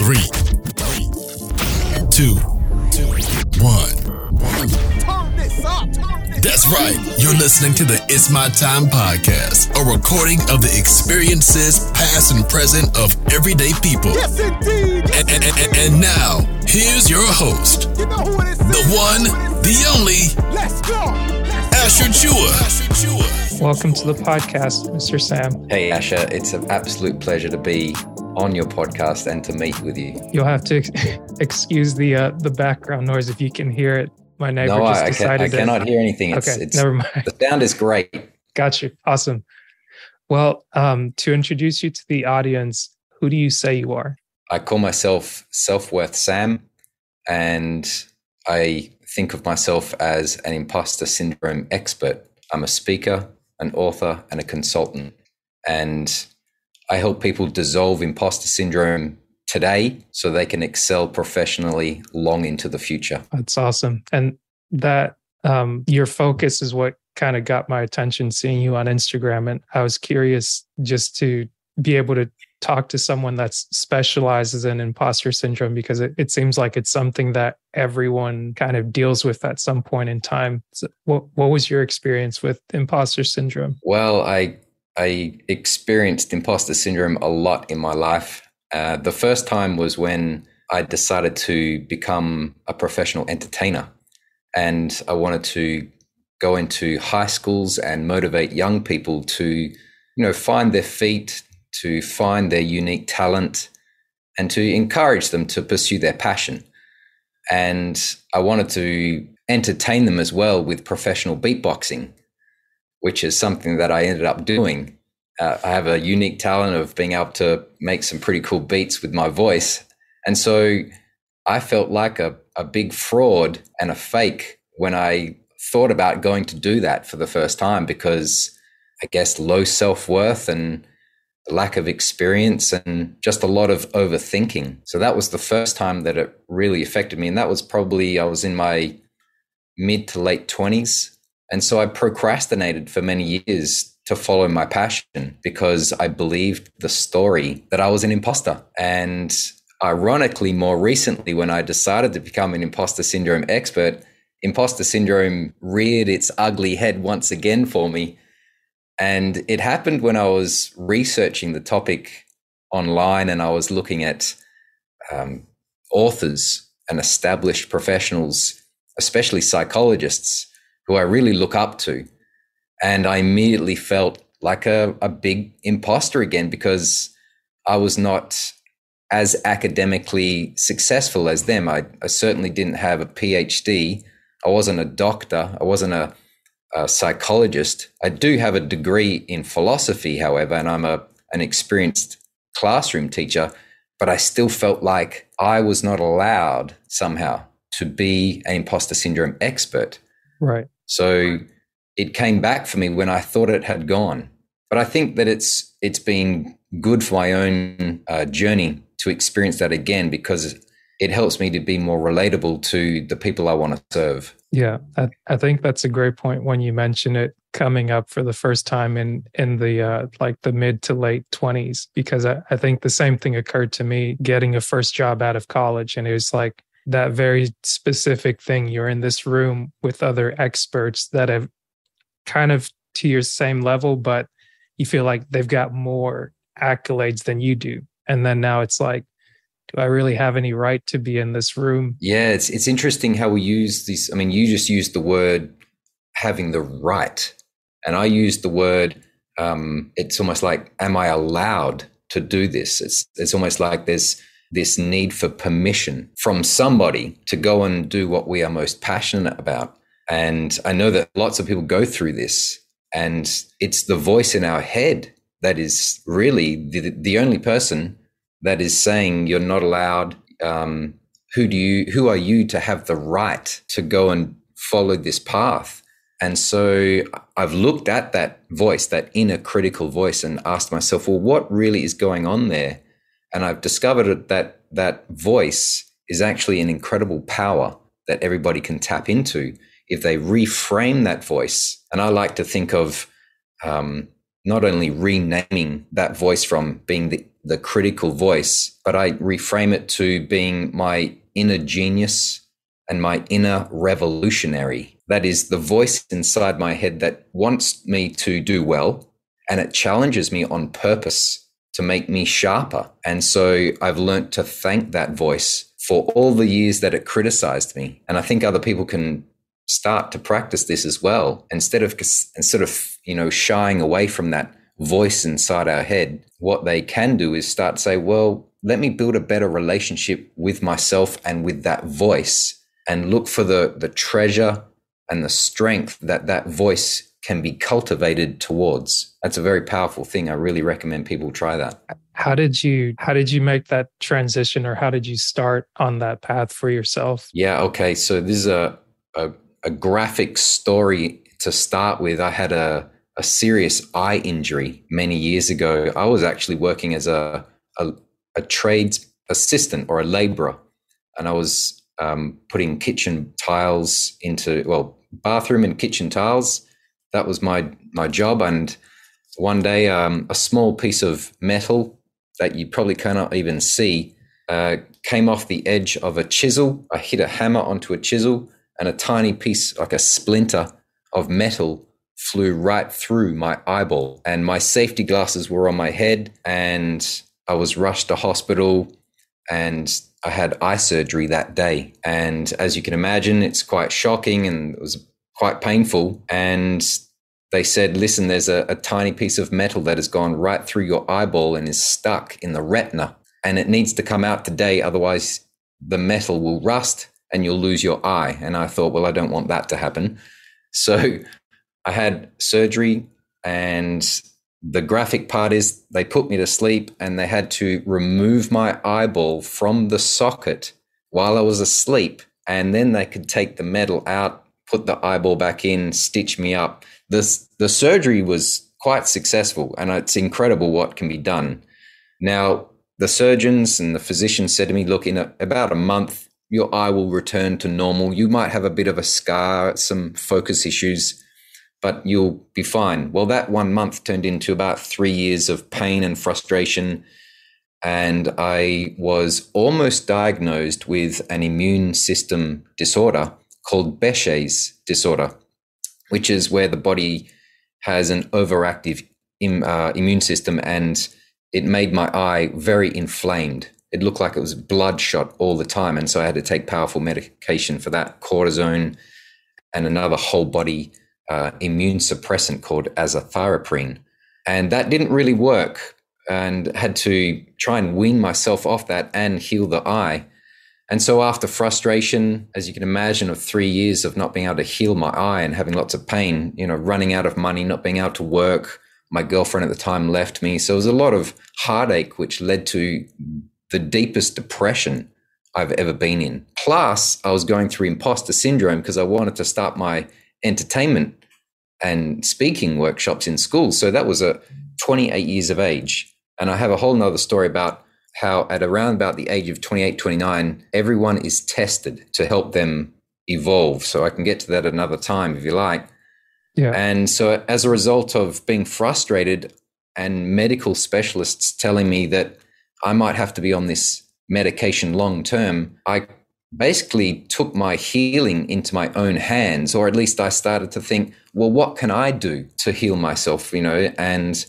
Three, two, one. That's right. You're listening to the It's My Time podcast, a recording of the experiences, past and present, of everyday people. Yes, indeed. Yes, And, and, and, and now, here's your host, You know who it is. the one, the only, Let's go. Asher Tchoua. Welcome to the podcast, Mr. Sam. Hey, Asher, it's an absolute pleasure to be on your podcast and to meet with you. You'll have to ex- excuse the uh, the background noise if you can hear it. My neighbor no, just I, I, can, decided I to. cannot hear anything. It's, okay, it's, never mind. The sound is great. Got you. Awesome. Well, um, to introduce you to the audience, who do you say you are? I call myself Self Worth Sam, and I think of myself as an imposter syndrome expert. I'm a speaker, an author, and a consultant. And I help people dissolve imposter syndrome today so they can excel professionally long into the future. That's awesome. And that um, your focus is what kind of got my attention seeing you on Instagram. And I was curious just to be able to talk to someone that specializes in imposter syndrome because it, it seems like it's something that everyone kind of deals with at some point in time. So what, what was your experience with imposter syndrome? Well, I I experienced imposter syndrome a lot in my life. Uh, the first time was when I decided to become a professional entertainer, and I wanted to go into high schools and motivate young people to, you know, find their feet, to find their unique talent, and to encourage them to pursue their passion. And I wanted to entertain them as well with professional beatboxing which is something that I ended up doing. Uh, I have a unique talent of being able to make some pretty cool beats with my voice. And so I felt like a, a big fraud and a fake when I thought about going to do that for the first time because I guess low self worth and lack of experience and just a lot of overthinking. So that was the first time that it really affected me. And that was probably, I was in my mid to late 20s. And so I procrastinated for many years to follow my passion because I believed the story that I was an imposter. And ironically, more recently, when I decided to become an imposter syndrome expert, imposter syndrome reared its ugly head once again for me. And it happened when I was researching the topic online and I was looking at um, authors and established professionals, especially psychologists who I really look up to. And I immediately felt like a, a big imposter again because I was not as academically successful as them. I, I certainly didn't have a PhD. I wasn't a doctor. I wasn't a, a psychologist. I do have a degree in philosophy, however, and I'm a, an experienced classroom teacher, but I still felt like I was not allowed somehow to be an imposter syndrome expert. Right. So it came back for me when I thought it had gone. But I think that it's it's been good for my own uh, journey to experience that again because it helps me to be more relatable to the people I want to serve. Yeah, I, I think that's a great point when you mention it coming up for the first time in in the uh, like the mid to late twenties, because I, I think the same thing occurred to me getting a first job out of college, and it was like that very specific thing. You're in this room with other experts that have kind of to your same level, but you feel like they've got more accolades than you do, and then now it's like do I really have any right to be in this room? Yeah, it's it's interesting how we use this. I mean, you just used the word having the right, and I used the word. Um, it's almost like, am I allowed to do this? It's it's almost like there's this need for permission from somebody to go and do what we are most passionate about. And I know that lots of people go through this, and it's the voice in our head that is really the, the only person that is saying you're not allowed. Um, who do you? Who are you to have the right to go and follow this path? And so I've looked at that voice, that inner critical voice, and asked myself, well, what really is going on there? And I've discovered that that voice is actually an incredible power that everybody can tap into if they reframe that voice. And I like to think of um, not only renaming that voice from being the the critical voice, but I reframe it to being my inner genius and my inner revolutionary. That is the voice inside my head that wants me to do well and it challenges me on purpose to make me sharper. And so I've learned to thank that voice for all the years that it criticized me. And I think other people can start to practice this as well instead of instead of you know shying away from that voice inside our head what they can do is start to say well let me build a better relationship with myself and with that voice and look for the the treasure and the strength that that voice can be cultivated towards that's a very powerful thing i really recommend people try that how did you how did you make that transition or how did you start on that path for yourself yeah okay so this is a, a a graphic story to start with. I had a, a serious eye injury many years ago. I was actually working as a, a, a trades assistant or a laborer, and I was um, putting kitchen tiles into, well, bathroom and kitchen tiles. That was my, my job. And one day, um, a small piece of metal that you probably cannot even see uh, came off the edge of a chisel. I hit a hammer onto a chisel and a tiny piece, like a splinter of metal, flew right through my eyeball. And my safety glasses were on my head, and I was rushed to hospital. And I had eye surgery that day. And as you can imagine, it's quite shocking and it was quite painful. And they said, listen, there's a, a, tiny piece of metal that has gone right through your eyeball and is stuck in the retina. And it needs to come out today. Otherwise, the metal will rust and you'll lose your eye. And I thought, well, I don't want that to happen. So I had surgery, and the graphic part is they put me to sleep and they had to remove my eyeball from the socket while I was asleep. And then they could take the metal out, put the eyeball back in, stitch me up. This, the surgery was quite successful, and it's incredible what can be done. Now, the surgeons and the physicians said to me, look, in a, about a month, your eye will return to normal. You might have a bit of a scar, some focus issues, but you'll be fine. Well, that one month turned into about three years of pain and frustration. And I was almost diagnosed with an immune system disorder called Behçet's disorder, which is where the body has an overactive Im, uh, immune system and it made my eye very inflamed it looked like it was bloodshot all the time. And so I had to take powerful medication for that cortisone and another whole body uh, immune suppressant called azathioprine. And that didn't really work and had to try and wean myself off that and heal the eye. And so after frustration, as you can imagine, of three years of not being able to heal my eye and having lots of pain, you know, running out of money, not being able to work, my girlfriend at the time left me. So it was a lot of heartache, which led to the deepest depression I've ever been in. Plus, I was going through imposter syndrome because I wanted to start my entertainment and speaking workshops in schools. So that was a 28 years of age. And I have a whole nother story about how at around about the age of 28, 29, everyone is tested to help them evolve. So I can get to that another time if you like. Yeah. And so as a result of being frustrated and medical specialists telling me that I might have to be on this medication long term, I basically took my healing into my own hands, or at least I started to think, well, what can I do to heal myself? You know, and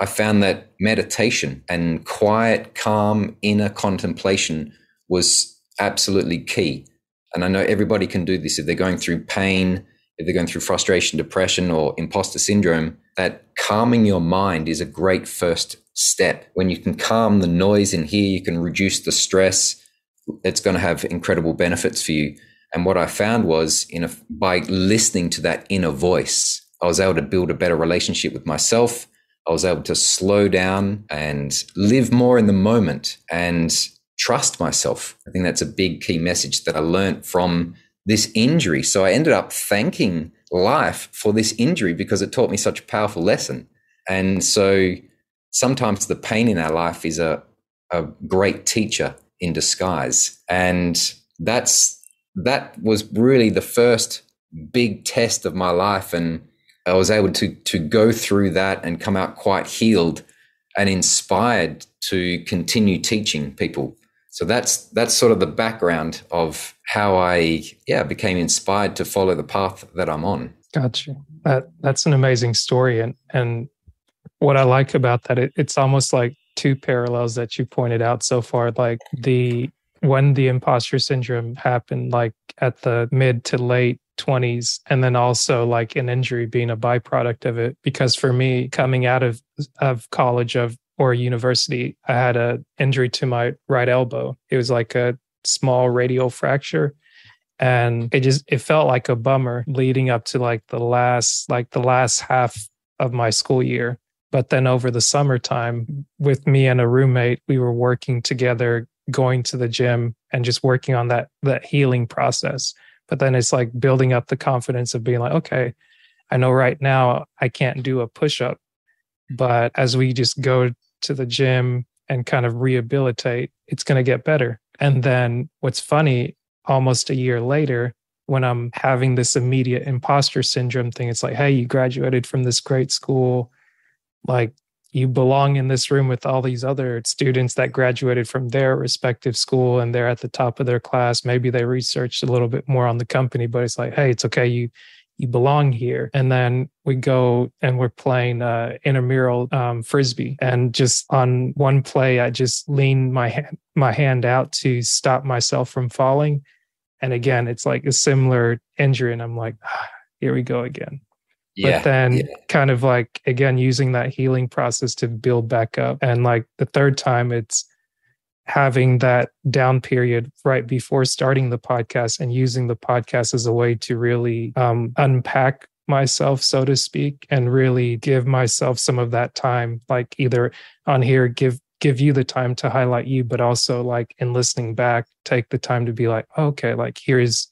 I found that meditation and quiet, calm inner contemplation was absolutely key. And I know everybody can do this if they're going through pain, if they're going through frustration, depression, or imposter syndrome, that calming your mind is a great first step. When you can calm the noise in here, you can reduce the stress. It's going to have incredible benefits for you. And what I found was in a, by listening to that inner voice, I was able to build a better relationship with myself. I was able to slow down and live more in the moment and trust myself. I think that's a big key message that I learned from this injury. So I ended up thanking life for this injury because it taught me such a powerful lesson. And so sometimes the pain in our life is a, a great teacher in disguise. And that's that was really the first big test of my life. And I was able to to go through that and come out quite healed and inspired to continue teaching people. So that's that's sort of the background of how I yeah became inspired to follow the path that I'm on. Gotcha. That that's an amazing story, and and what I like about that, it, it's almost like two parallels that you pointed out so far. Like the when the imposter syndrome happened, like at the mid to late 20s and then also like an injury being a byproduct of it. Because for me coming out of of college of or university i had a injury to my right elbow. It was like a small radial fracture. And it just it felt like a bummer leading up to like the last like the last half of my school year. But then over the summertime with me and a roommate we were working together going to the gym and just working on that that healing process but then it's like building up the confidence of being like okay i know right now i can't do a push-up hmm. but as we just go to the gym and kind of rehabilitate it's going to get better. And then what's funny almost a year later when i'm having this immediate imposter syndrome thing it's like hey you graduated from this great school. Like you belong in this room with all these other students that graduated from their respective school and they're at the top of their class. Maybe they researched a little bit more on the company but it's like hey it's okay. You you belong here. And then we go and we're playing uh intramural um, frisbee. And just on one play i just lean my hand my hand out to stop myself from falling. And again it's like a similar injury. And i'm like ah, here we go again yeah, but then yeah. kind of like again using that healing process to build back up and like the third time it's having that down period right before starting the podcast and using the podcast as a way to really um, unpack myself so to speak and really give myself some of that time like either on here give give you the time to highlight you but also like in listening back take the time to be like okay like here's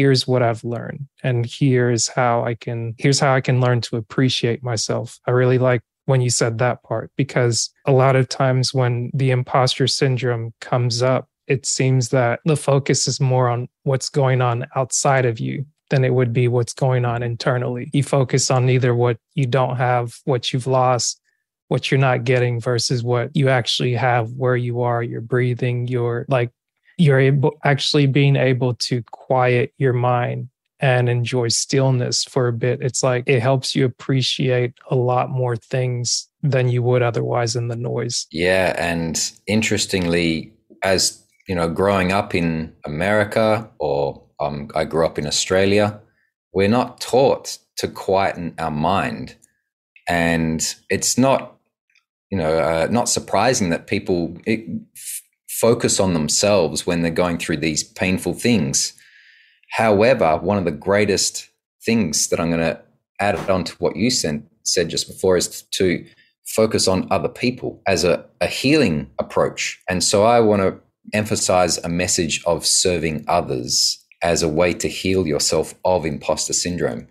here's what I've learned and here's how I can here's how I can learn to appreciate myself. I really like when you said that part because a lot of times when the imposter syndrome comes up, it seems that the focus is more on what's going on outside of you than it would be what's going on internally. You focus on either what you don't have, what you've lost, what you're not getting versus what you actually have, where you are, you're breathing, you're like you're able actually being able to quiet your mind and enjoy stillness for a bit. It's like it helps you appreciate a lot more things than you would otherwise in the noise. Yeah and interestingly as you know growing up in america or um, i grew up in australia we're not taught to quieten our mind. And it's not you know uh, not surprising that people it, focus on themselves when they're going through these painful things. However, one of the greatest things that I'm going to add on to what you said just before is to focus on other people as a, a healing approach. And so I want to emphasize a message of serving others as a way to heal yourself of imposter syndrome.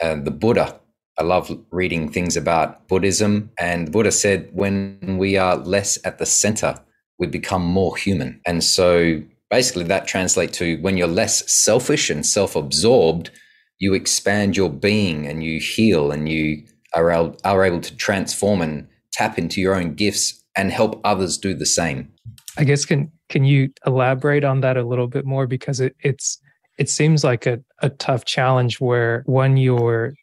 And the Buddha, I love reading things about Buddhism. And Buddha said, when we are less at the center we become more human. And so basically that translates to when you're less selfish and self-absorbed, you expand your being and you heal and you are, are able to transform and tap into your own gifts and help others do the same. I guess can can you elaborate on that a little bit more because it, it's it seems like a, a tough challenge where when you're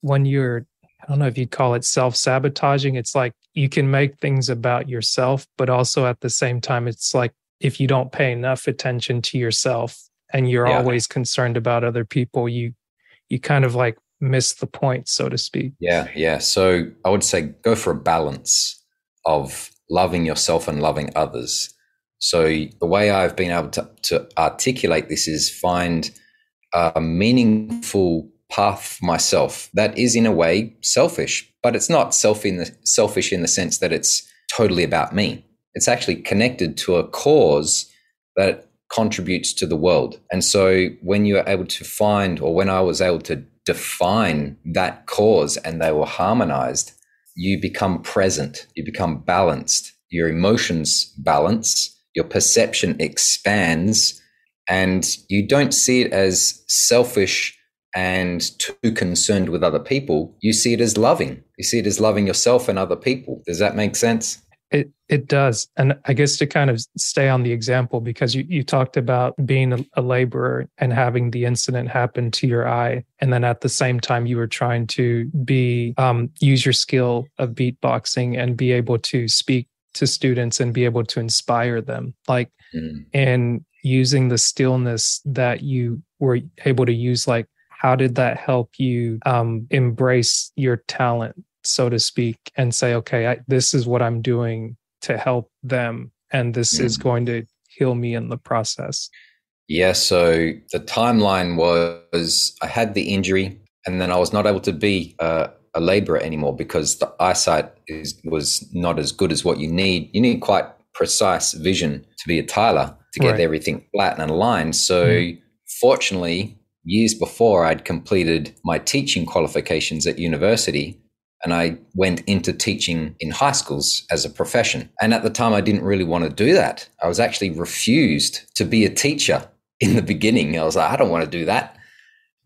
when you're I don't know if you'd call it self sabotaging. It's like you can make things about yourself, but also at the same time, it's like if you don't pay enough attention to yourself and you're yeah. always concerned about other people, you you kind of like miss the point, so to speak. Yeah, yeah. So I would say go for a balance of loving yourself and loving others. So the way I've been able to, to articulate this is find a meaningful path for myself that is in a way selfish, but it's not self in the, selfish in the sense that it's totally about me. It's actually connected to a cause that contributes to the world. And so when you're able to find, or when I was able to define that cause and they were harmonized, you become present, you become balanced, your emotions balance, your perception expands, and you don't see it as selfish and too concerned with other people, you see it as loving. You see it as loving yourself and other people. Does that make sense? It it does, and I guess to kind of stay on the example because you you talked about being a, a, laborer and having the incident happen to your eye, and then at the same time you were trying to be um, use your skill of beatboxing and be able to speak to students and be able to inspire them, like mm. and using the stillness that you were able to use, like how did that help you um, embrace your talent so to speak, and say, okay, I, this is what I'm doing to help them, and this mm. is going to heal me in the process? Yeah. So the timeline was I had the injury, and then I was not able to be uh, a laborer anymore because the eyesight is, was not as good as what you need. You need quite precise vision to be a tiler to get right. everything flat and aligned. So, mm. fortunately, years before I'd completed my teaching qualifications at university, and I went into teaching in high schools as a profession. And at the time, I didn't really want to do that. I was actually refused to be a teacher in the beginning. I was like, I don't want to do that.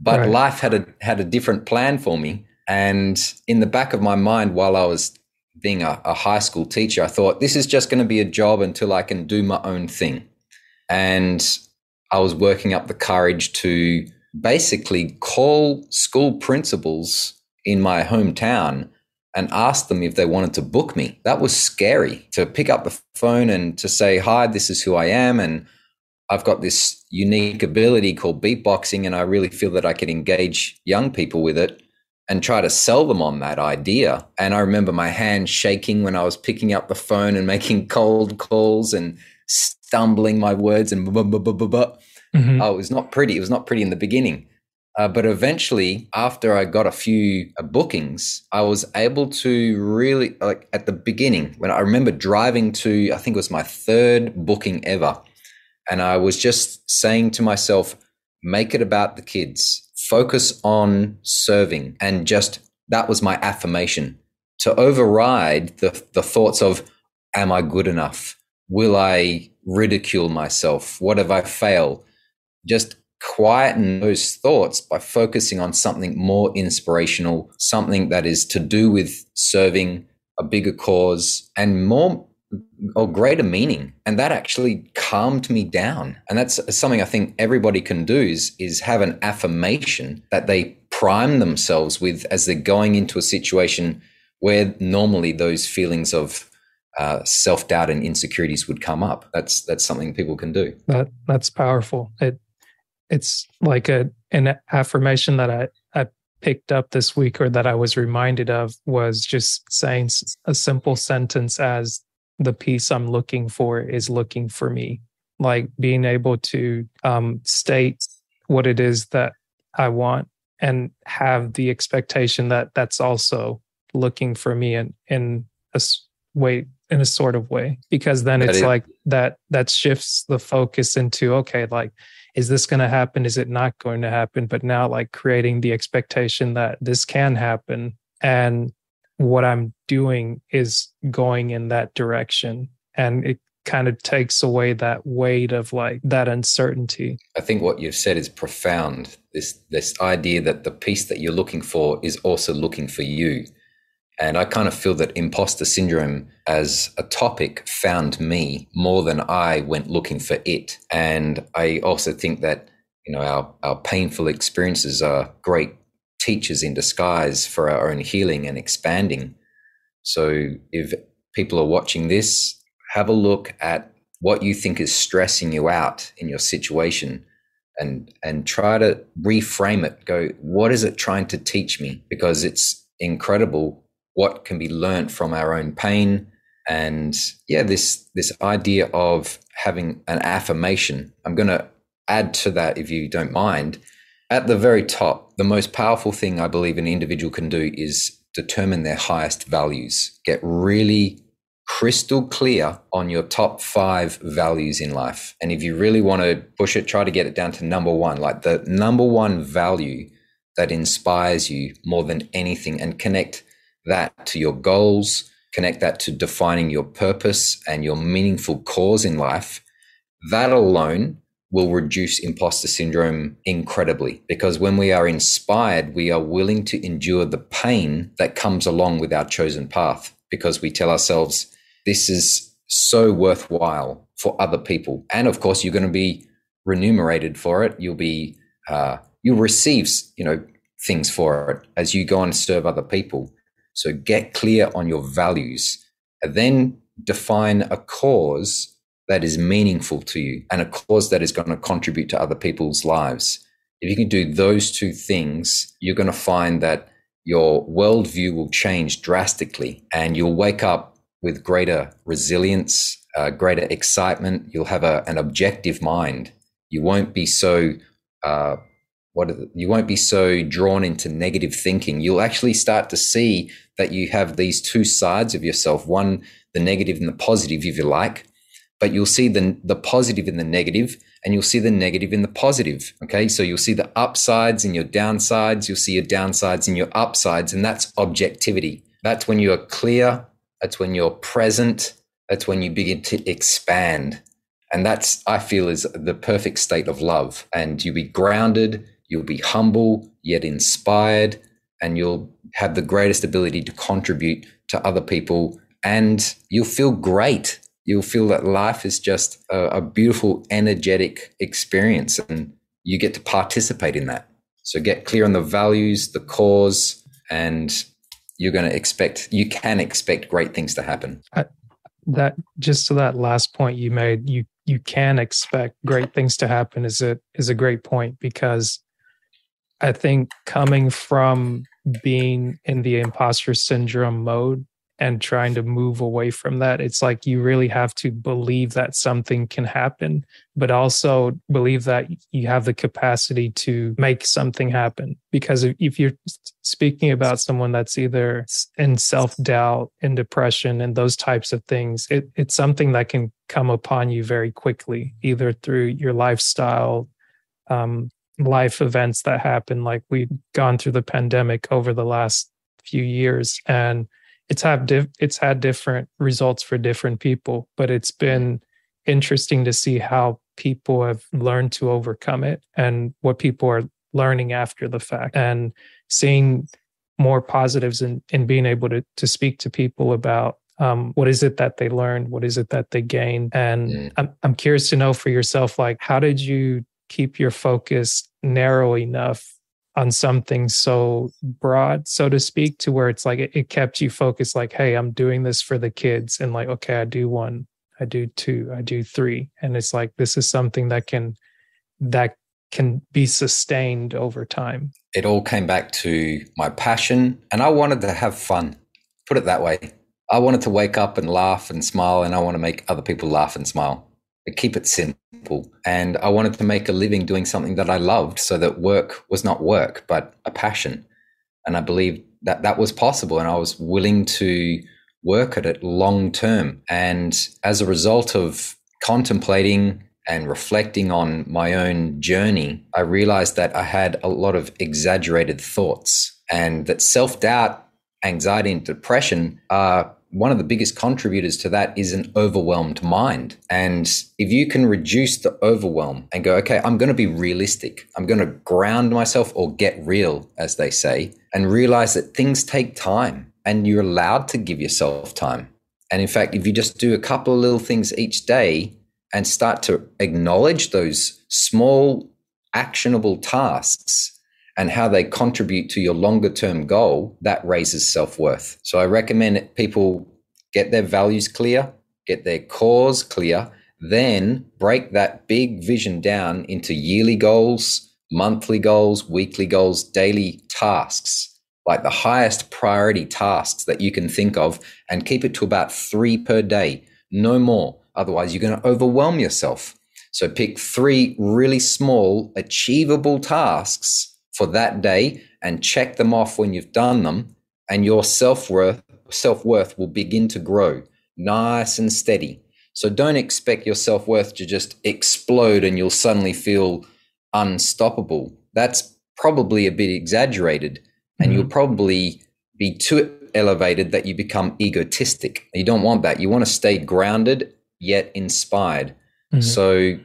But right. life had a had a different plan for me. And in the back of my mind, while I was being a, a high school teacher, I thought this is just going to be a job until I can do my own thing. And I was working up the courage to basically call school principals in my hometown and ask them if they wanted to book me. That was scary to pick up the phone and to say, Hi, this is who I am. And I've got this unique ability called beatboxing. And I really feel that I can engage young people with it and try to sell them on that idea. And I remember my hand shaking when I was picking up the phone and making cold calls and stumbling my words and blah, blah, blah, mm-hmm. oh, it was not pretty. It was not pretty in the beginning. Uh, but eventually, after I got a few uh, bookings, I was able to really, like at the beginning, when I remember driving to, I think it was my third booking ever. And I was just saying to myself, make it about the kids, focus on serving. And just that was my affirmation to override the, the thoughts of, am I good enough? Will I ridicule myself? What if I fail? Just quieten those thoughts by focusing on something more inspirational, something that is to do with serving a bigger cause and more or greater meaning. And that actually calmed me down. And that's something I think everybody can do is, is have an affirmation that they prime themselves with as they're going into a situation where normally those feelings of uh, self doubt and insecurities would come up. That's that's something people can do. That that's powerful. It it's like a an affirmation that I, I picked up this week or that I was reminded of was just saying a simple sentence as the peace I'm looking for is looking for me. Like being able to um, state what it is that I want and have the expectation that that's also looking for me in, in a way in a sort of way because then it's like that that shifts the focus into okay like is this going to happen? Is it not going to happen? But now, like creating the expectation that this can happen and what I'm doing is going in that direction. And it kind of takes away that weight of like that uncertainty. I think what you've said is profound. This this idea that the peace that you're looking for is also looking for you. And I kind of feel that imposter syndrome as a topic found me more than I went looking for it. And I also think that, you know, our, our painful experiences are great teachers in disguise for our own healing and expanding. So if people are watching this, have a look at what you think is stressing you out in your situation and and try to reframe it go what is it trying to teach me because it's incredible what can be learnt from our own pain. And yeah this this idea of having an affirmation i'm going to add to that if you don't mind. At the very top the most powerful thing i believe an individual can do is determine their highest values. Get really crystal clear on your top five values in life. And if you really want to push it try to get it down to number one like the number one value that inspires you more than anything and connect that to your goals, connect that to defining your purpose and your meaningful cause in life, that alone will reduce imposter syndrome incredibly because when we are inspired, we are willing to endure the pain that comes along with our chosen path because we tell ourselves, this is so worthwhile for other people. And of course, you're going to be remunerated for it. You'll be, uh, you'll receive, you know, things for it as you go and serve other people. So get clear on your values and then define a cause that is meaningful to you and a cause that is going to contribute to other people's lives. If you can do those two things, you're going to find that your worldview will change drastically and you'll wake up with greater resilience, uh, greater excitement. You'll have a, an objective mind. You won't be so uh, what you won't be so drawn into negative thinking. You'll actually start to see that you have these two sides of yourself: one, the negative and the positive, if you like. But you'll see the the positive in the negative, and you'll see the negative in the positive. Okay, so you'll see the upsides and your downsides. You'll see your downsides and your upsides, and that's objectivity. That's when you are clear. That's when you're present. That's when you begin to expand. And that's, I feel, is the perfect state of love. And you be grounded, you'll be humble, yet inspired, and you'll have the greatest ability to contribute to other people. And you'll feel great. You'll feel that life is just a, a beautiful, energetic experience, and you get to participate in that. So get clear on the values, the cause, and you're going to expect, you can expect great things to happen. I, that just to that last point you made, you you can expect great things to happen is a is a great point because I think coming from being in the imposter syndrome mode and trying to move away from that, it's like you really have to believe that something can happen, but also believe that you have the capacity to make something happen. Because if you're speaking about someone that's either in self doubt, in depression, and those types of things, it, it's something that can come upon you very quickly, either through your lifestyle, um, life events that happen like we've gone through the pandemic over the last few years and it's had diff- it's had different results for different people but it's been interesting to see how people have learned to overcome it and what people are learning after the fact and seeing more positives in, in being able to, to speak to people about um, what is it that they learned what is it that they gained and mm. I'm, I'm curious to know for yourself like how did you keep your focus narrow enough on something so broad, so to speak, to where it's like it, it, kept you focused, like, hey, I'm doing this for the kids. And like, okay, I do one, I do two, I do three. And it's like this is something that can that can be sustained over time. It all came back to my passion and I wanted to have fun. Put it that way. I wanted to wake up and laugh and smile and I want to make other people laugh and smile But keep it simple. And I wanted to make a living doing something that I loved so that work was not work, but a passion. And I believed that that was possible. And I was willing to work at it long term. And as a result of contemplating and reflecting on my own journey, I realized that I had a lot of exaggerated thoughts and that self doubt, anxiety, and depression are one of the biggest contributors to that is an overwhelmed mind. And if you can reduce the overwhelm and go, okay, I'm going to be realistic, I'm going to ground myself or get real, as they say, and realize that things take time and you're allowed to give yourself time. And in fact, if you just do a couple of little things each day and start to acknowledge those small, actionable tasks and how they contribute to your longer term goal, that raises self worth. So I recommend people get their values clear, get their cause clear, then break that big vision down into yearly goals, monthly goals, weekly goals, daily tasks, like the highest priority tasks that you can think of, and keep it to about three per day, no more. Otherwise, you're going to overwhelm yourself. So pick three really small, achievable tasks for that day and check them off when you've done them, and your self worth self worth will begin to grow nice and steady. So don't expect your self worth to just explode and you'll suddenly feel unstoppable. That's probably a bit exaggerated, and mm-hmm. you'll probably be too elevated that you become egotistic. You don't want that. You want to stay grounded yet inspired. Mm-hmm. So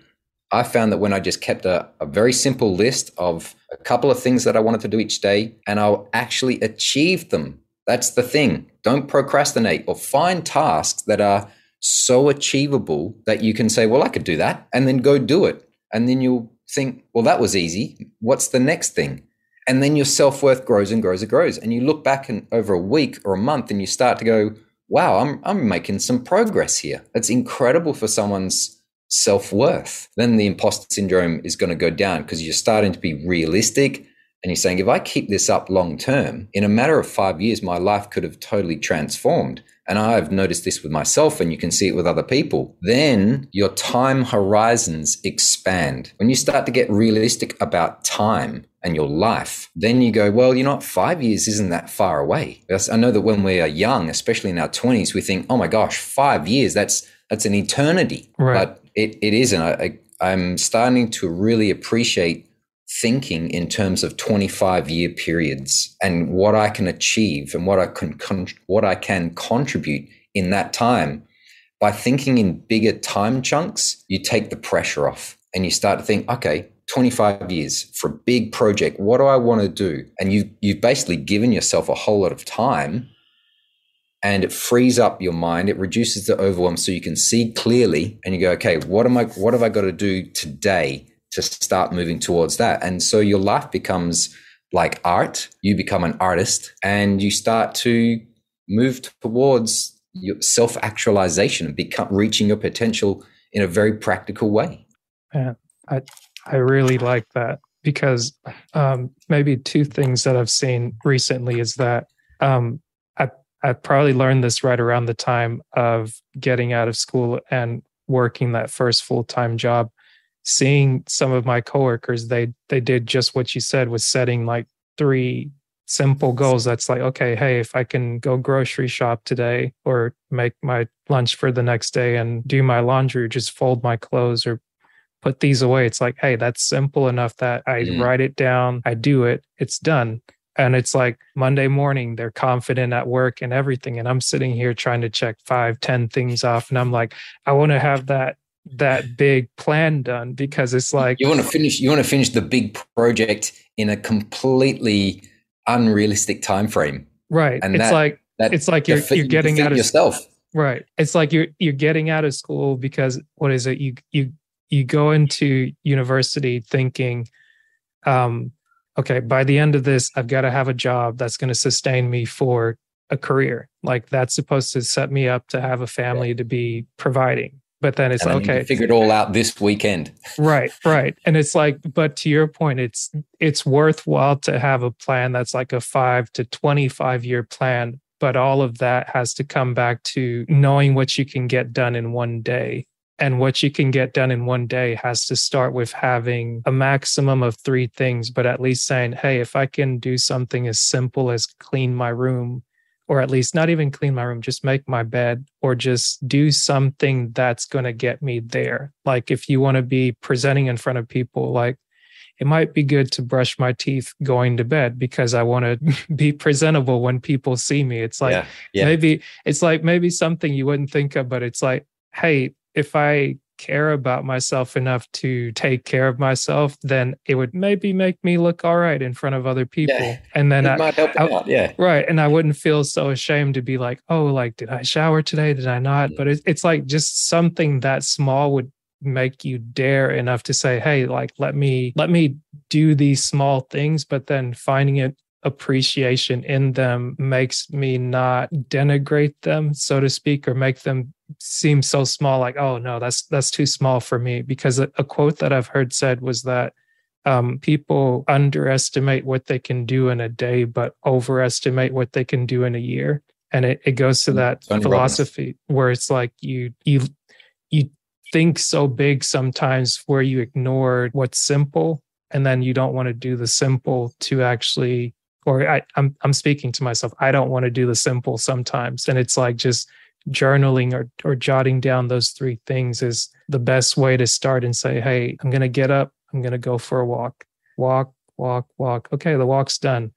I found that when I just kept a, a, very simple list of a couple of things that I wanted to do each day and I'll actually achieve them. That's the thing. Don't procrastinate or find tasks that are so achievable that you can say, well, I could do that and then go do it. And then you'll think, well, that was easy. What's the next thing? And then your self worth grows and grows and grows. And you look back and over a week or a month and you start to go, wow, I'm, I'm making some progress here. It's incredible for someone's self worth. Then the imposter syndrome is going to go down because you're starting to be realistic. And you're saying, if I keep this up long term, in a matter of five years, my life could have totally transformed and I've noticed this with myself and you can see it with other people, then your time horizons expand. When you start to get realistic about time and your life, then you go, well, you know what, five years isn't that far away. I know that when we are young, especially in our 20s, we think, oh my gosh, five years, that's that's an eternity. Right. But it, it isn't. I, I, I'm starting to really appreciate thinking in terms of 25 year periods and what I can achieve and what I can con- what I can contribute in that time by thinking in bigger time chunks you take the pressure off and you start to think okay 25 years for a big project what do I want to do and you you've basically given yourself a whole lot of time and it frees up your mind it reduces the overwhelm so you can see clearly and you go okay what am I what have I got to do today to start moving towards that. And so your life becomes like art. You become an artist and you start to move towards your self actualization and become reaching your potential in a very practical way. Yeah, I, I really like that because um, maybe two things that I've seen recently is that um, I, probably learned this right around the time of getting out of school and working that first full time job seeing some of my coworkers they they did just what you said was setting like three simple goals that's like okay hey if i can go grocery shop today or make my lunch for the next day and do my laundry or just fold my clothes or put these away it's like hey that's simple enough that i mm. write it down i do it it's done and it's like monday morning they're confident at work and everything. And i'm sitting here trying to check five ten things off. And i'm like i want to have that that big plan done because it's like you want to finish you want to finish the big project in a completely unrealistic time frame right. And it's that, like that it's like you're you're getting out of yourself. Right. It's like you're you're getting out of school because what is it? You you you go into university thinking um okay by the end of this i've got to have a job that's going to sustain me for a career. Like that's supposed to set me up to have a family yeah. to be providing. But then it's and then okay. figure it all out this weekend. Right right. And it's like but to your point it's it's worthwhile to have a plan that's like a 5 to 25 year plan but all of that has to come back to knowing what you can get done in one day and what you can get done in one day has to start with having a maximum of three things but at least saying hey if i can do something as simple as clean my room or at least not even clean my room, just make my bed or just do something that's going to get me there. Like if you want to be presenting in front of people, like it might be good to brush my teeth going to bed because I want to be presentable when people see me. It's like yeah, yeah. maybe it's like maybe something you wouldn't think of, but it's like, hey, if I care about myself enough to take care of myself, then it would maybe make me look all right in front of other people. Yeah. And then it I might help I, out. Yeah. Right. And I wouldn't feel so ashamed to be like, oh, like, did I shower today? Did I not? But it, it's like just something that small would make you dare enough to say, hey, like, let me, let me do these small things, but then finding it appreciation in them makes me not denigrate them so to speak or make them seem so small like oh no that's that's too small for me. Because a, a quote that i've heard said was that um, people underestimate what they can do in a day but overestimate what they can do in a year. And it, it goes to mm, that philosophy where it's like you you you think so big sometimes where you ignore what's simple and then you don't want to do the simple to actually or I, I'm I'm speaking to myself. I don't want to do the simple sometimes, and it's like just journaling or or jotting down those three things is the best way to start and say, hey, I'm gonna get up. I'm gonna go for a walk. Walk, walk, walk. Okay, the walk's done.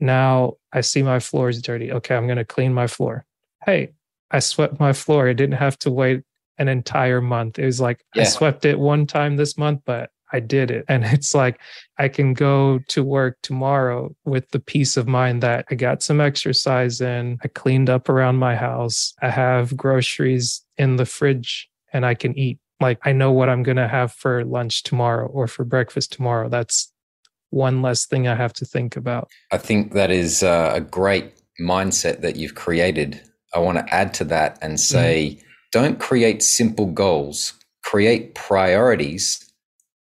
Now I see my floor is dirty. Okay, I'm gonna clean my floor. Hey, I swept my floor. I didn't have to wait an entire month. It was like Yeah. I swept it one time this month, but I did it. And it's like I can go to work tomorrow with the peace of mind that I got some exercise in, I cleaned up around my house, I have groceries in the fridge, and I can eat. Like I know what I'm going to have for lunch tomorrow or for breakfast tomorrow. That's one less thing I have to think about. I think that is uh, a great mindset that you've created. I want to add to that and say don't create simple goals, create priorities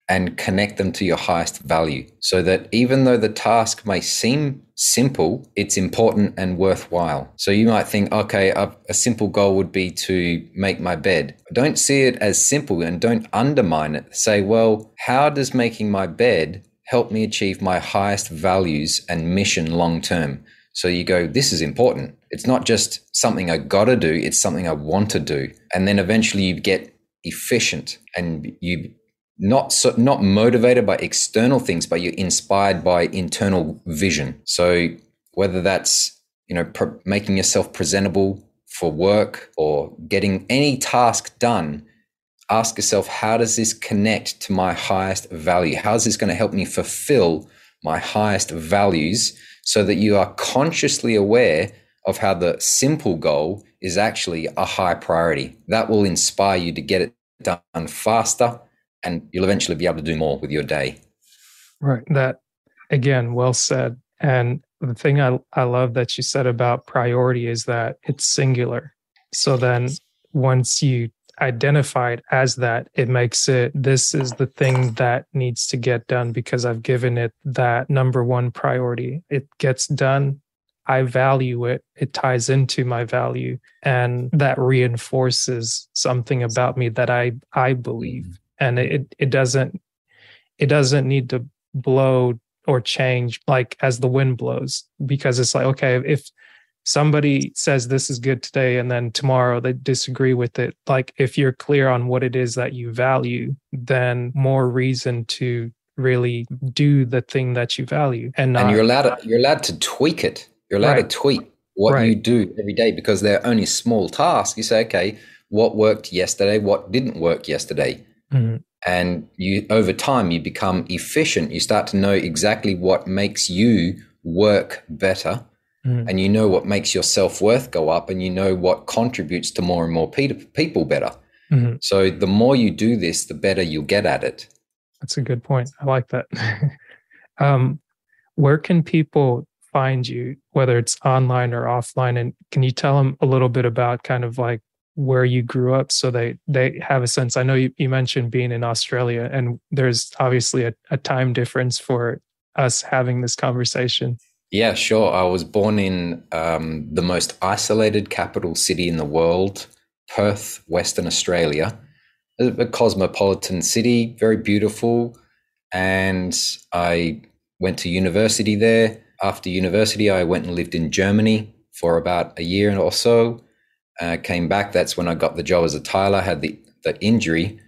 and connect them to your highest value so that even though the task may seem simple, it's important and worthwhile. So you might think, okay, a, a simple goal would be to make my bed. Don't see it as simple and don't undermine it. Say, well, how does making my bed help me achieve my highest values and mission long term? So you go, this is important. It's not just something I gotta do, it's something I want to do. And then eventually you get efficient and you not so, not motivated by external things, but you're inspired by internal vision. So whether that's you know pr- making yourself presentable for work or getting any task done, ask yourself how does this connect to my highest value? How is this going to help me fulfill my highest values? So that you are consciously aware of how the simple goal is actually a high priority. That will inspire you to get it done faster and you'll eventually be able to do more with your day. Right. That again, well said. And the thing I, I love that you said about priority is that it's singular. So then once you identify it as that, it makes it this is the thing that needs to get done because I've given it that number one priority. It gets done. I value it. It ties into my value and that reinforces something about me that I I believe mm-hmm. And it it doesn't it doesn't need to blow or change like as the wind blows because it's like okay if somebody says this is good today and then tomorrow they disagree with it like if you're clear on what it is that you value then more reason to really do the thing that you value and not and you're allowed to, you're allowed to tweak it you're allowed Right. to tweak what Right. you do every day because they're only small tasks you say okay what worked yesterday what didn't work yesterday Mhm. and you over time you become efficient you start to know exactly what makes you work better Mhm. and you know what makes your self-worth go up and you know what contributes to more and more pe- people better Mhm. so the more you do this the better you'll get at it That's a good point. I like that. um, where can people find you, whether it's online or offline? And can you tell them a little bit about kind of like where you grew up so they they have a sense? I know you, you mentioned being in Australia, and there's obviously a, a time difference for us having this conversation. Yeah, sure. I was born in um, the most isolated capital city in the world, Perth, Western Australia. A, a cosmopolitan city, very beautiful. And I went to university there. After university, I went and lived in Germany for about a year or so. Uh, came back. That's when I got the job as a tiler, had the, the injury.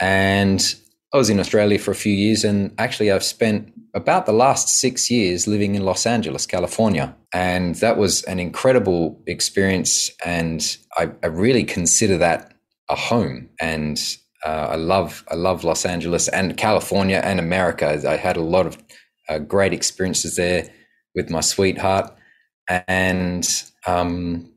And I was in Australia for a few years, and actually, I've spent about the last six years living in Los Angeles, California. And that was an incredible experience. And I, I really consider that a home. And uh, I love I love Los Angeles and California and America. I had a lot of uh, great experiences there with my sweetheart. And um,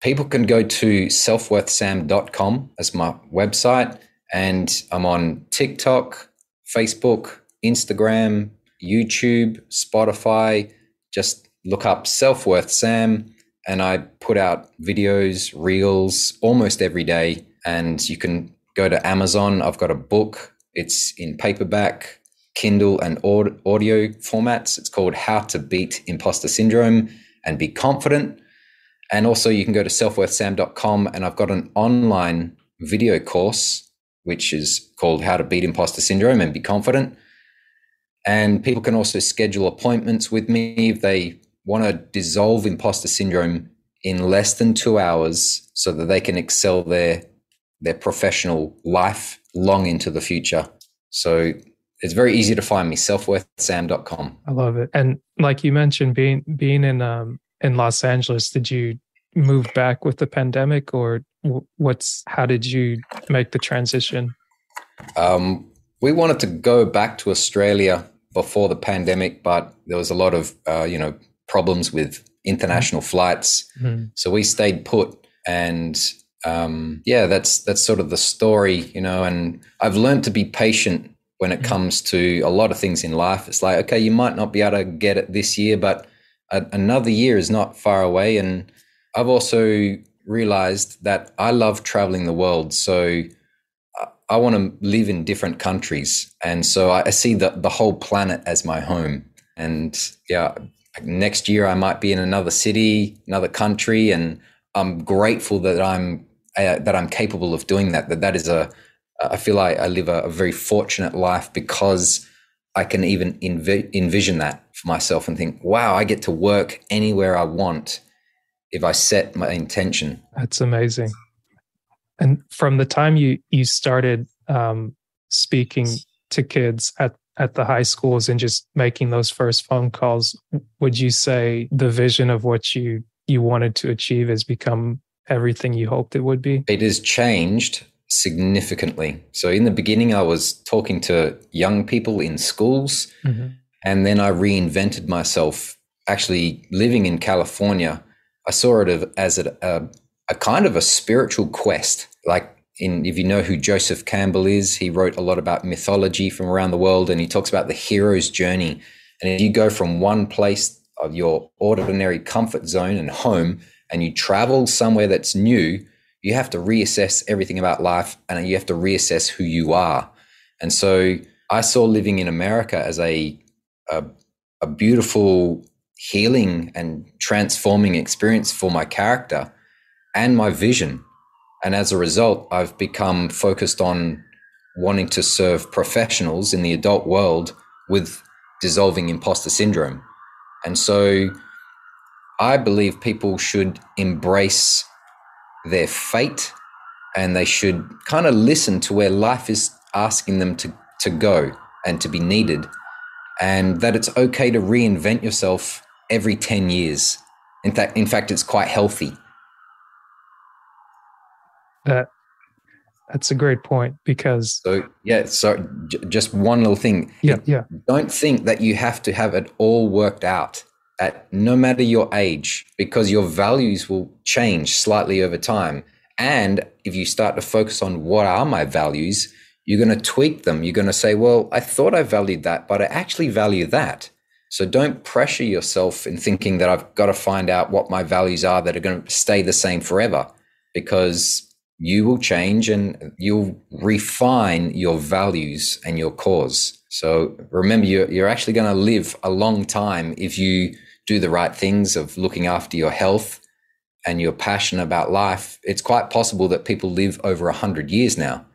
people can go to selfworthsam.com as my website. And I'm on TikTok, Facebook, Instagram, YouTube, Spotify. Just look up Self Worth Sam, and I put out videos, reels almost every day. And you can go to Amazon. I've got a book. It's in paperback, Kindle, and audio formats. It's called How to Beat Imposter Syndrome and Be Confident. And also, you can go to selfworthsam.com, and I've got an online video course which is called How to Beat Imposter Syndrome and Be Confident. And people can also schedule appointments with me if they want to dissolve imposter syndrome in less than two hours so that they can excel their their professional life long into the future. So it's very easy to find me, selfworthsam.com. I love it. And like you mentioned, being being in um in Los Angeles, did you move back with the pandemic, or what's how did you make the transition? Um, we wanted to go back to Australia before the pandemic, but there was a lot of uh, you know problems with international flights, mm-hmm. so we stayed put. And um, yeah, that's that's sort of the story, you know. And I've learned to be patient when it mm-hmm. comes to a lot of things in life. It's like okay, you might not be able to get it this year, but a- another year is not far away. And I've also realized that I love traveling the world, so I want to live in different countries, and so I, see the the whole planet as my home. And yeah, next year I might be in another city, another country, and I'm grateful that I'm uh, that I'm capable of doing that. That that is a I feel like I live a, a very fortunate life because I can even env- envision that for myself and think, wow, I get to work anywhere I want if I set my intention. That's amazing. And from the time you you started um, speaking to kids at at the high schools and just making those first phone calls, would you say the vision of what you you wanted to achieve has become everything you hoped it would be? It has changed significantly. So in the beginning, I was talking to young people in schools, mm-hmm. and then I reinvented myself. Actually, living in California, I saw it as a, a, a kind of a spiritual quest like in if you know who Joseph Campbell is, he wrote a lot about mythology from around the world and he talks about the hero's journey. And if you go from one place of your ordinary comfort zone and home and you travel somewhere that's new, you have to reassess everything about life and you have to reassess who you are. And so I saw living in America as a, a, a beautiful healing and transforming experience for my character and my vision and as a result, I've become focused on wanting to serve professionals in the adult world with dissolving imposter syndrome. And so I believe people should embrace their fate and they should kind of listen to where life is asking them to, to go and to be needed. And that it's okay to reinvent yourself every 10 years. In fact, in fact, it's quite healthy that that's a great point because so yeah so j- just one little thing yeah yeah don't think that you have to have it all worked out at no matter your age because your values will change slightly over time. And if you start to focus on what are my values you're going to tweak them. You're going to say well i thought i valued that but i actually value that. So don't pressure yourself in thinking that i've got to find out what my values are that are going to stay the same forever because you will change and you'll refine your values and your cause. So remember, you're, you're actually going to live a long time if you do the right things of looking after your health and your passion about life. It's quite possible that people live over 100 years now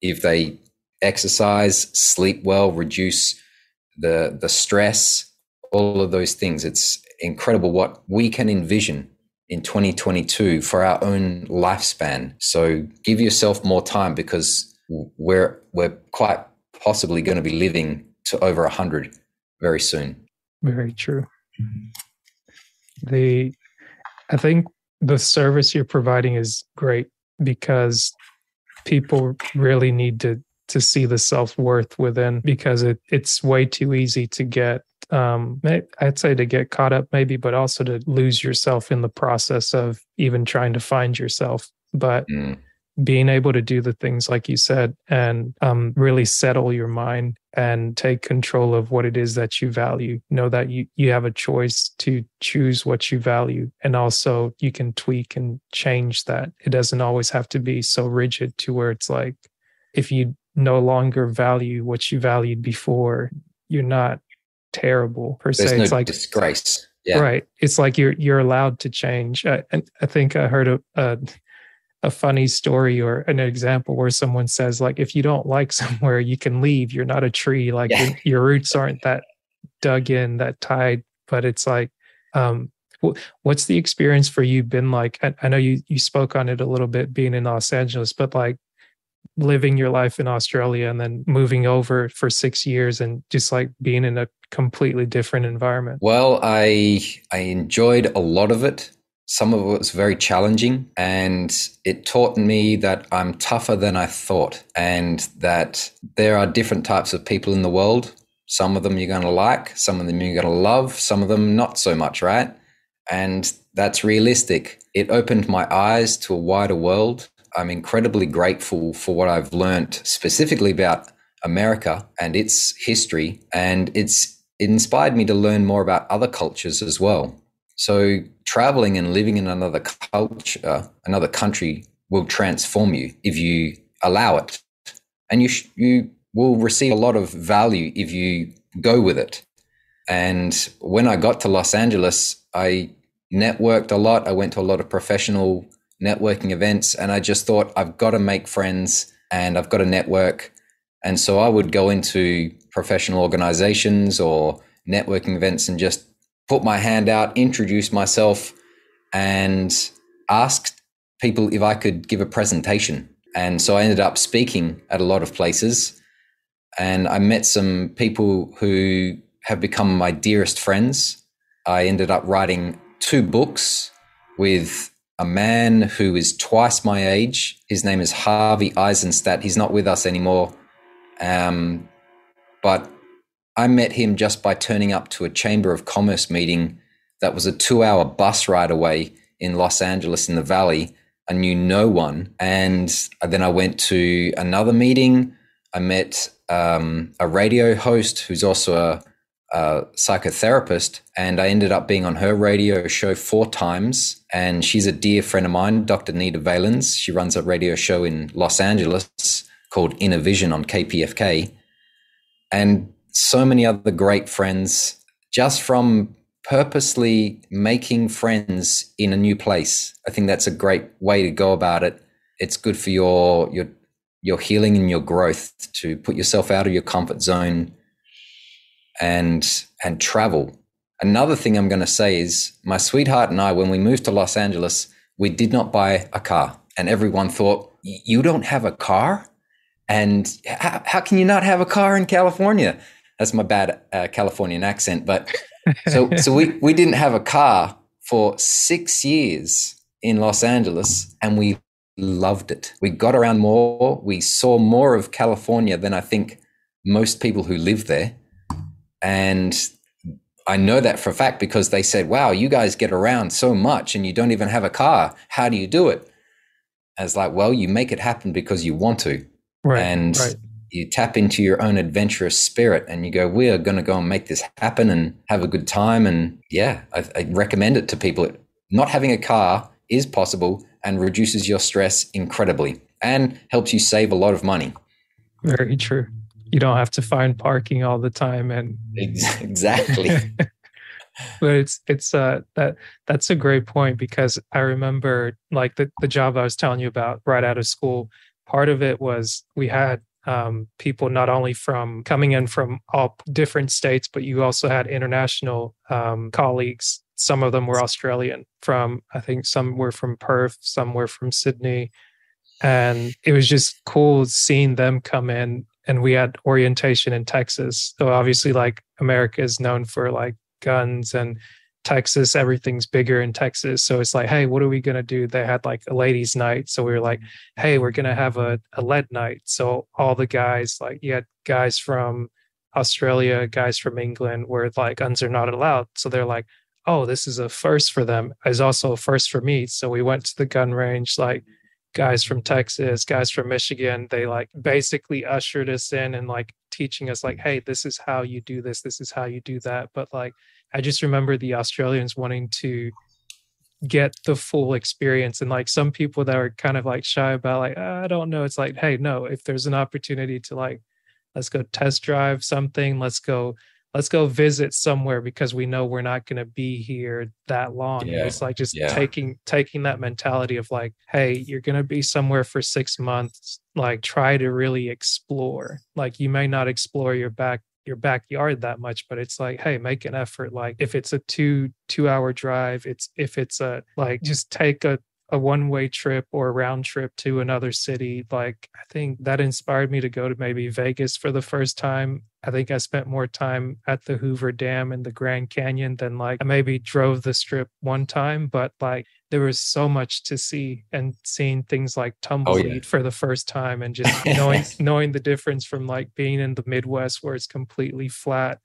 if they exercise, sleep well, reduce the, the stress, all of those things. It's incredible what we can envision in 2022 for our own lifespan. So give yourself more time because we're we're quite possibly going to be living to over 100 very soon. Very true. Mm-hmm. The I think the service you're providing is great because people really need to to see the self-worth within because it it's way too easy to get um, I'd say to get caught up maybe, but also to lose yourself in the process of even trying to find yourself. But mm. Being able to do the things like you said and um, really settle your mind and take control of what it is that you value. Know that you you have a choice to choose what you value, and also you can tweak and change that. It doesn't always have to be so rigid to where it's like if you no longer value what you valued before, you're not terrible per There's se. No it's like disgrace. Yeah. Right. It's like you're you're allowed to change. I, and I think I heard a, a a funny story or an example where someone says like if you don't like somewhere you can leave you're not a tree like yeah. your, your, roots aren't that dug in that tied but it's like um what's the experience for you been like I, I know you you spoke on it a little bit being in los angeles but like living your life in Australia and then moving over for six years and just like being in a completely different environment? Well, I I enjoyed a lot of it. Some of it was very challenging and it taught me that I'm tougher than I thought and that there are different types of people in the world. Some of them you're going to like, some of them you're going to love, some of them not so much, right? And that's realistic. It opened my eyes to a wider world. I'm incredibly grateful for what I've learned specifically about America and its history. And it's it inspired me to learn more about other cultures as well. So traveling and living in another culture, another country will transform you if you allow it. And you sh- you will receive a lot of value if you go with it. And when I got to Los Angeles, I networked a lot. I went to a lot of professional networking events and I just thought I've got to make friends and I've got to network. And so I would go into professional organizations or networking events and just put my hand out, introduce myself, and asked people if I could give a presentation. And so I ended up speaking at a lot of places. And I met some people who have become my dearest friends. I ended up writing two books with a man who is twice my age. His name is Harvey Eisenstadt. He's not with us anymore. Um, but I met him just by turning up to a Chamber of Commerce meeting that was a two hour bus ride away in Los Angeles in the Valley. I knew no one. And then I went to another meeting. I met um, a radio host who's also a, a, psychotherapist. And I ended up being on her radio show four times. And she's a dear friend of mine, Dr. Nita Vallens. She runs a radio show in Los Angeles called Inner Vision on KPFK. And so many other great friends just from purposely making friends in a new place. I think that's a great way to go about it. It's good for your your your healing and your growth to put yourself out of your comfort zone and and travel. Another thing I'm going to say is my sweetheart and I when we moved to Los Angeles, we did not buy a car. And everyone thought, "You don't have a car?" And how, how can you not have a car in California? That's my bad uh, Californian accent. But so so we we didn't have a car for six years in Los Angeles, and we loved it. We got around more. We saw more of California than I think most people who live there, and I know that for a fact because they said, "Wow, you guys get around so much, and you don't even have a car. How do you do it?" I was like, "Well, you make it happen because you want to." Right, and right you tap into your own adventurous spirit and you go, we are going to go and make this happen and have a good time. And yeah, I, I recommend it to people. Not having a car is possible and reduces your stress incredibly and helps you save a lot of money. Very true. You don't have to find parking all the time and exactly. but it's it's uh that that's a great point because I remember like the the job I was telling you about right out of school. Part of it was we had um, people not only from coming in from all different states, but you also had international um, colleagues. Some of them were Australian. From I think some were from Perth, some were from Sydney, and it was just cool seeing them come in. And we had orientation in Texas. So obviously, like America is known for like guns and Texas, everything's bigger in Texas. So it's like, hey, what are we going to do? They had like a ladies' night. So we were like, hey, we're going to have a, a lead night. So all the guys, like, you had guys from Australia, guys from England, where like guns are not allowed. So they're like, oh, this is a first for them. It's also a first for me. So we went to the gun range, like, guys from Texas, guys from Michigan, they like basically ushered us in and like teaching us like, hey, this is how you do this, this is how you do that. But like I just remember the Australians wanting to get the full experience and like some people that are kind of like shy about like ah, i don't know it's like hey no if there's an opportunity to like let's go test drive something let's go let's go visit somewhere because we know we're not going to be here that long yeah. it's like just yeah. taking taking that mentality of like hey you're going to be somewhere for 6 months like try to really explore like you may not explore your back your backyard that much but it's like hey make an effort like if it's a two two hour drive it's if it's a like just take a a one way trip or a round trip to another city, like I think that inspired me to go to maybe Vegas for the first time. I think I spent more time at the Hoover Dam and the Grand Canyon than like I maybe drove the strip one time, but like there was so much to see and seeing things like oh, tumbleweed oh, yeah. for the first time and just knowing knowing the difference from like being in the Midwest where it's completely flat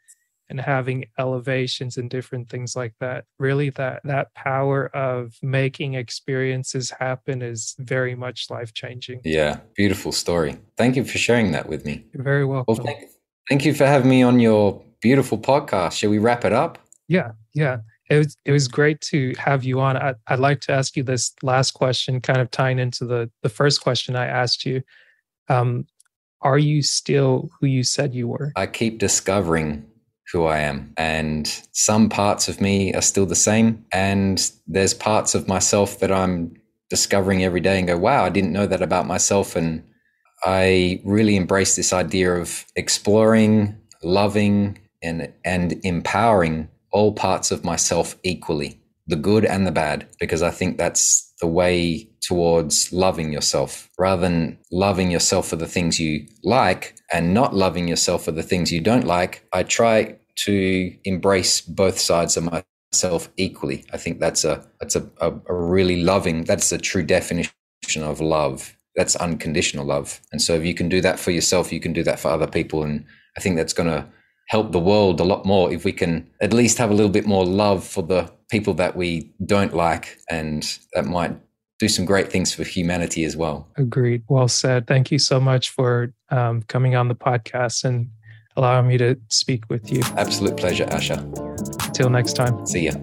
and having elevations and different things like that really that that power of making experiences happen is very much life changing yeah beautiful story. Thank you for sharing that with me. You're very welcome. well, thank, thank you for having me on your beautiful podcast. Shall we wrap it up? Yeah yeah it was it was great to have you on I, i'd like to ask you this last question kind of tying into the the first question i asked you um, are you still who you said you were i keep discovering who I am. And some parts of me are still the same. And there's parts of myself that I'm discovering every day and go, wow, I didn't know that about myself. And I really embrace this idea of exploring, loving, and, and empowering all parts of myself equally, the good and the bad, because I think that's the way towards loving yourself rather than loving yourself for the things you like and not loving yourself for the things you don't like. I try to embrace both sides of myself equally. I think that's a that's a, a, a really loving. That's a true definition of love. That's unconditional love. And so if you can do that for yourself, you can do that for other people. And I think that's going to help the world a lot more if we can at least have a little bit more love for the people that we don't like, and that might do some great things for humanity as well. Agreed. Well said. Thank you so much for um, coming on the podcast and allowing me to speak with you. Absolute pleasure, Asher. Till next time. See ya.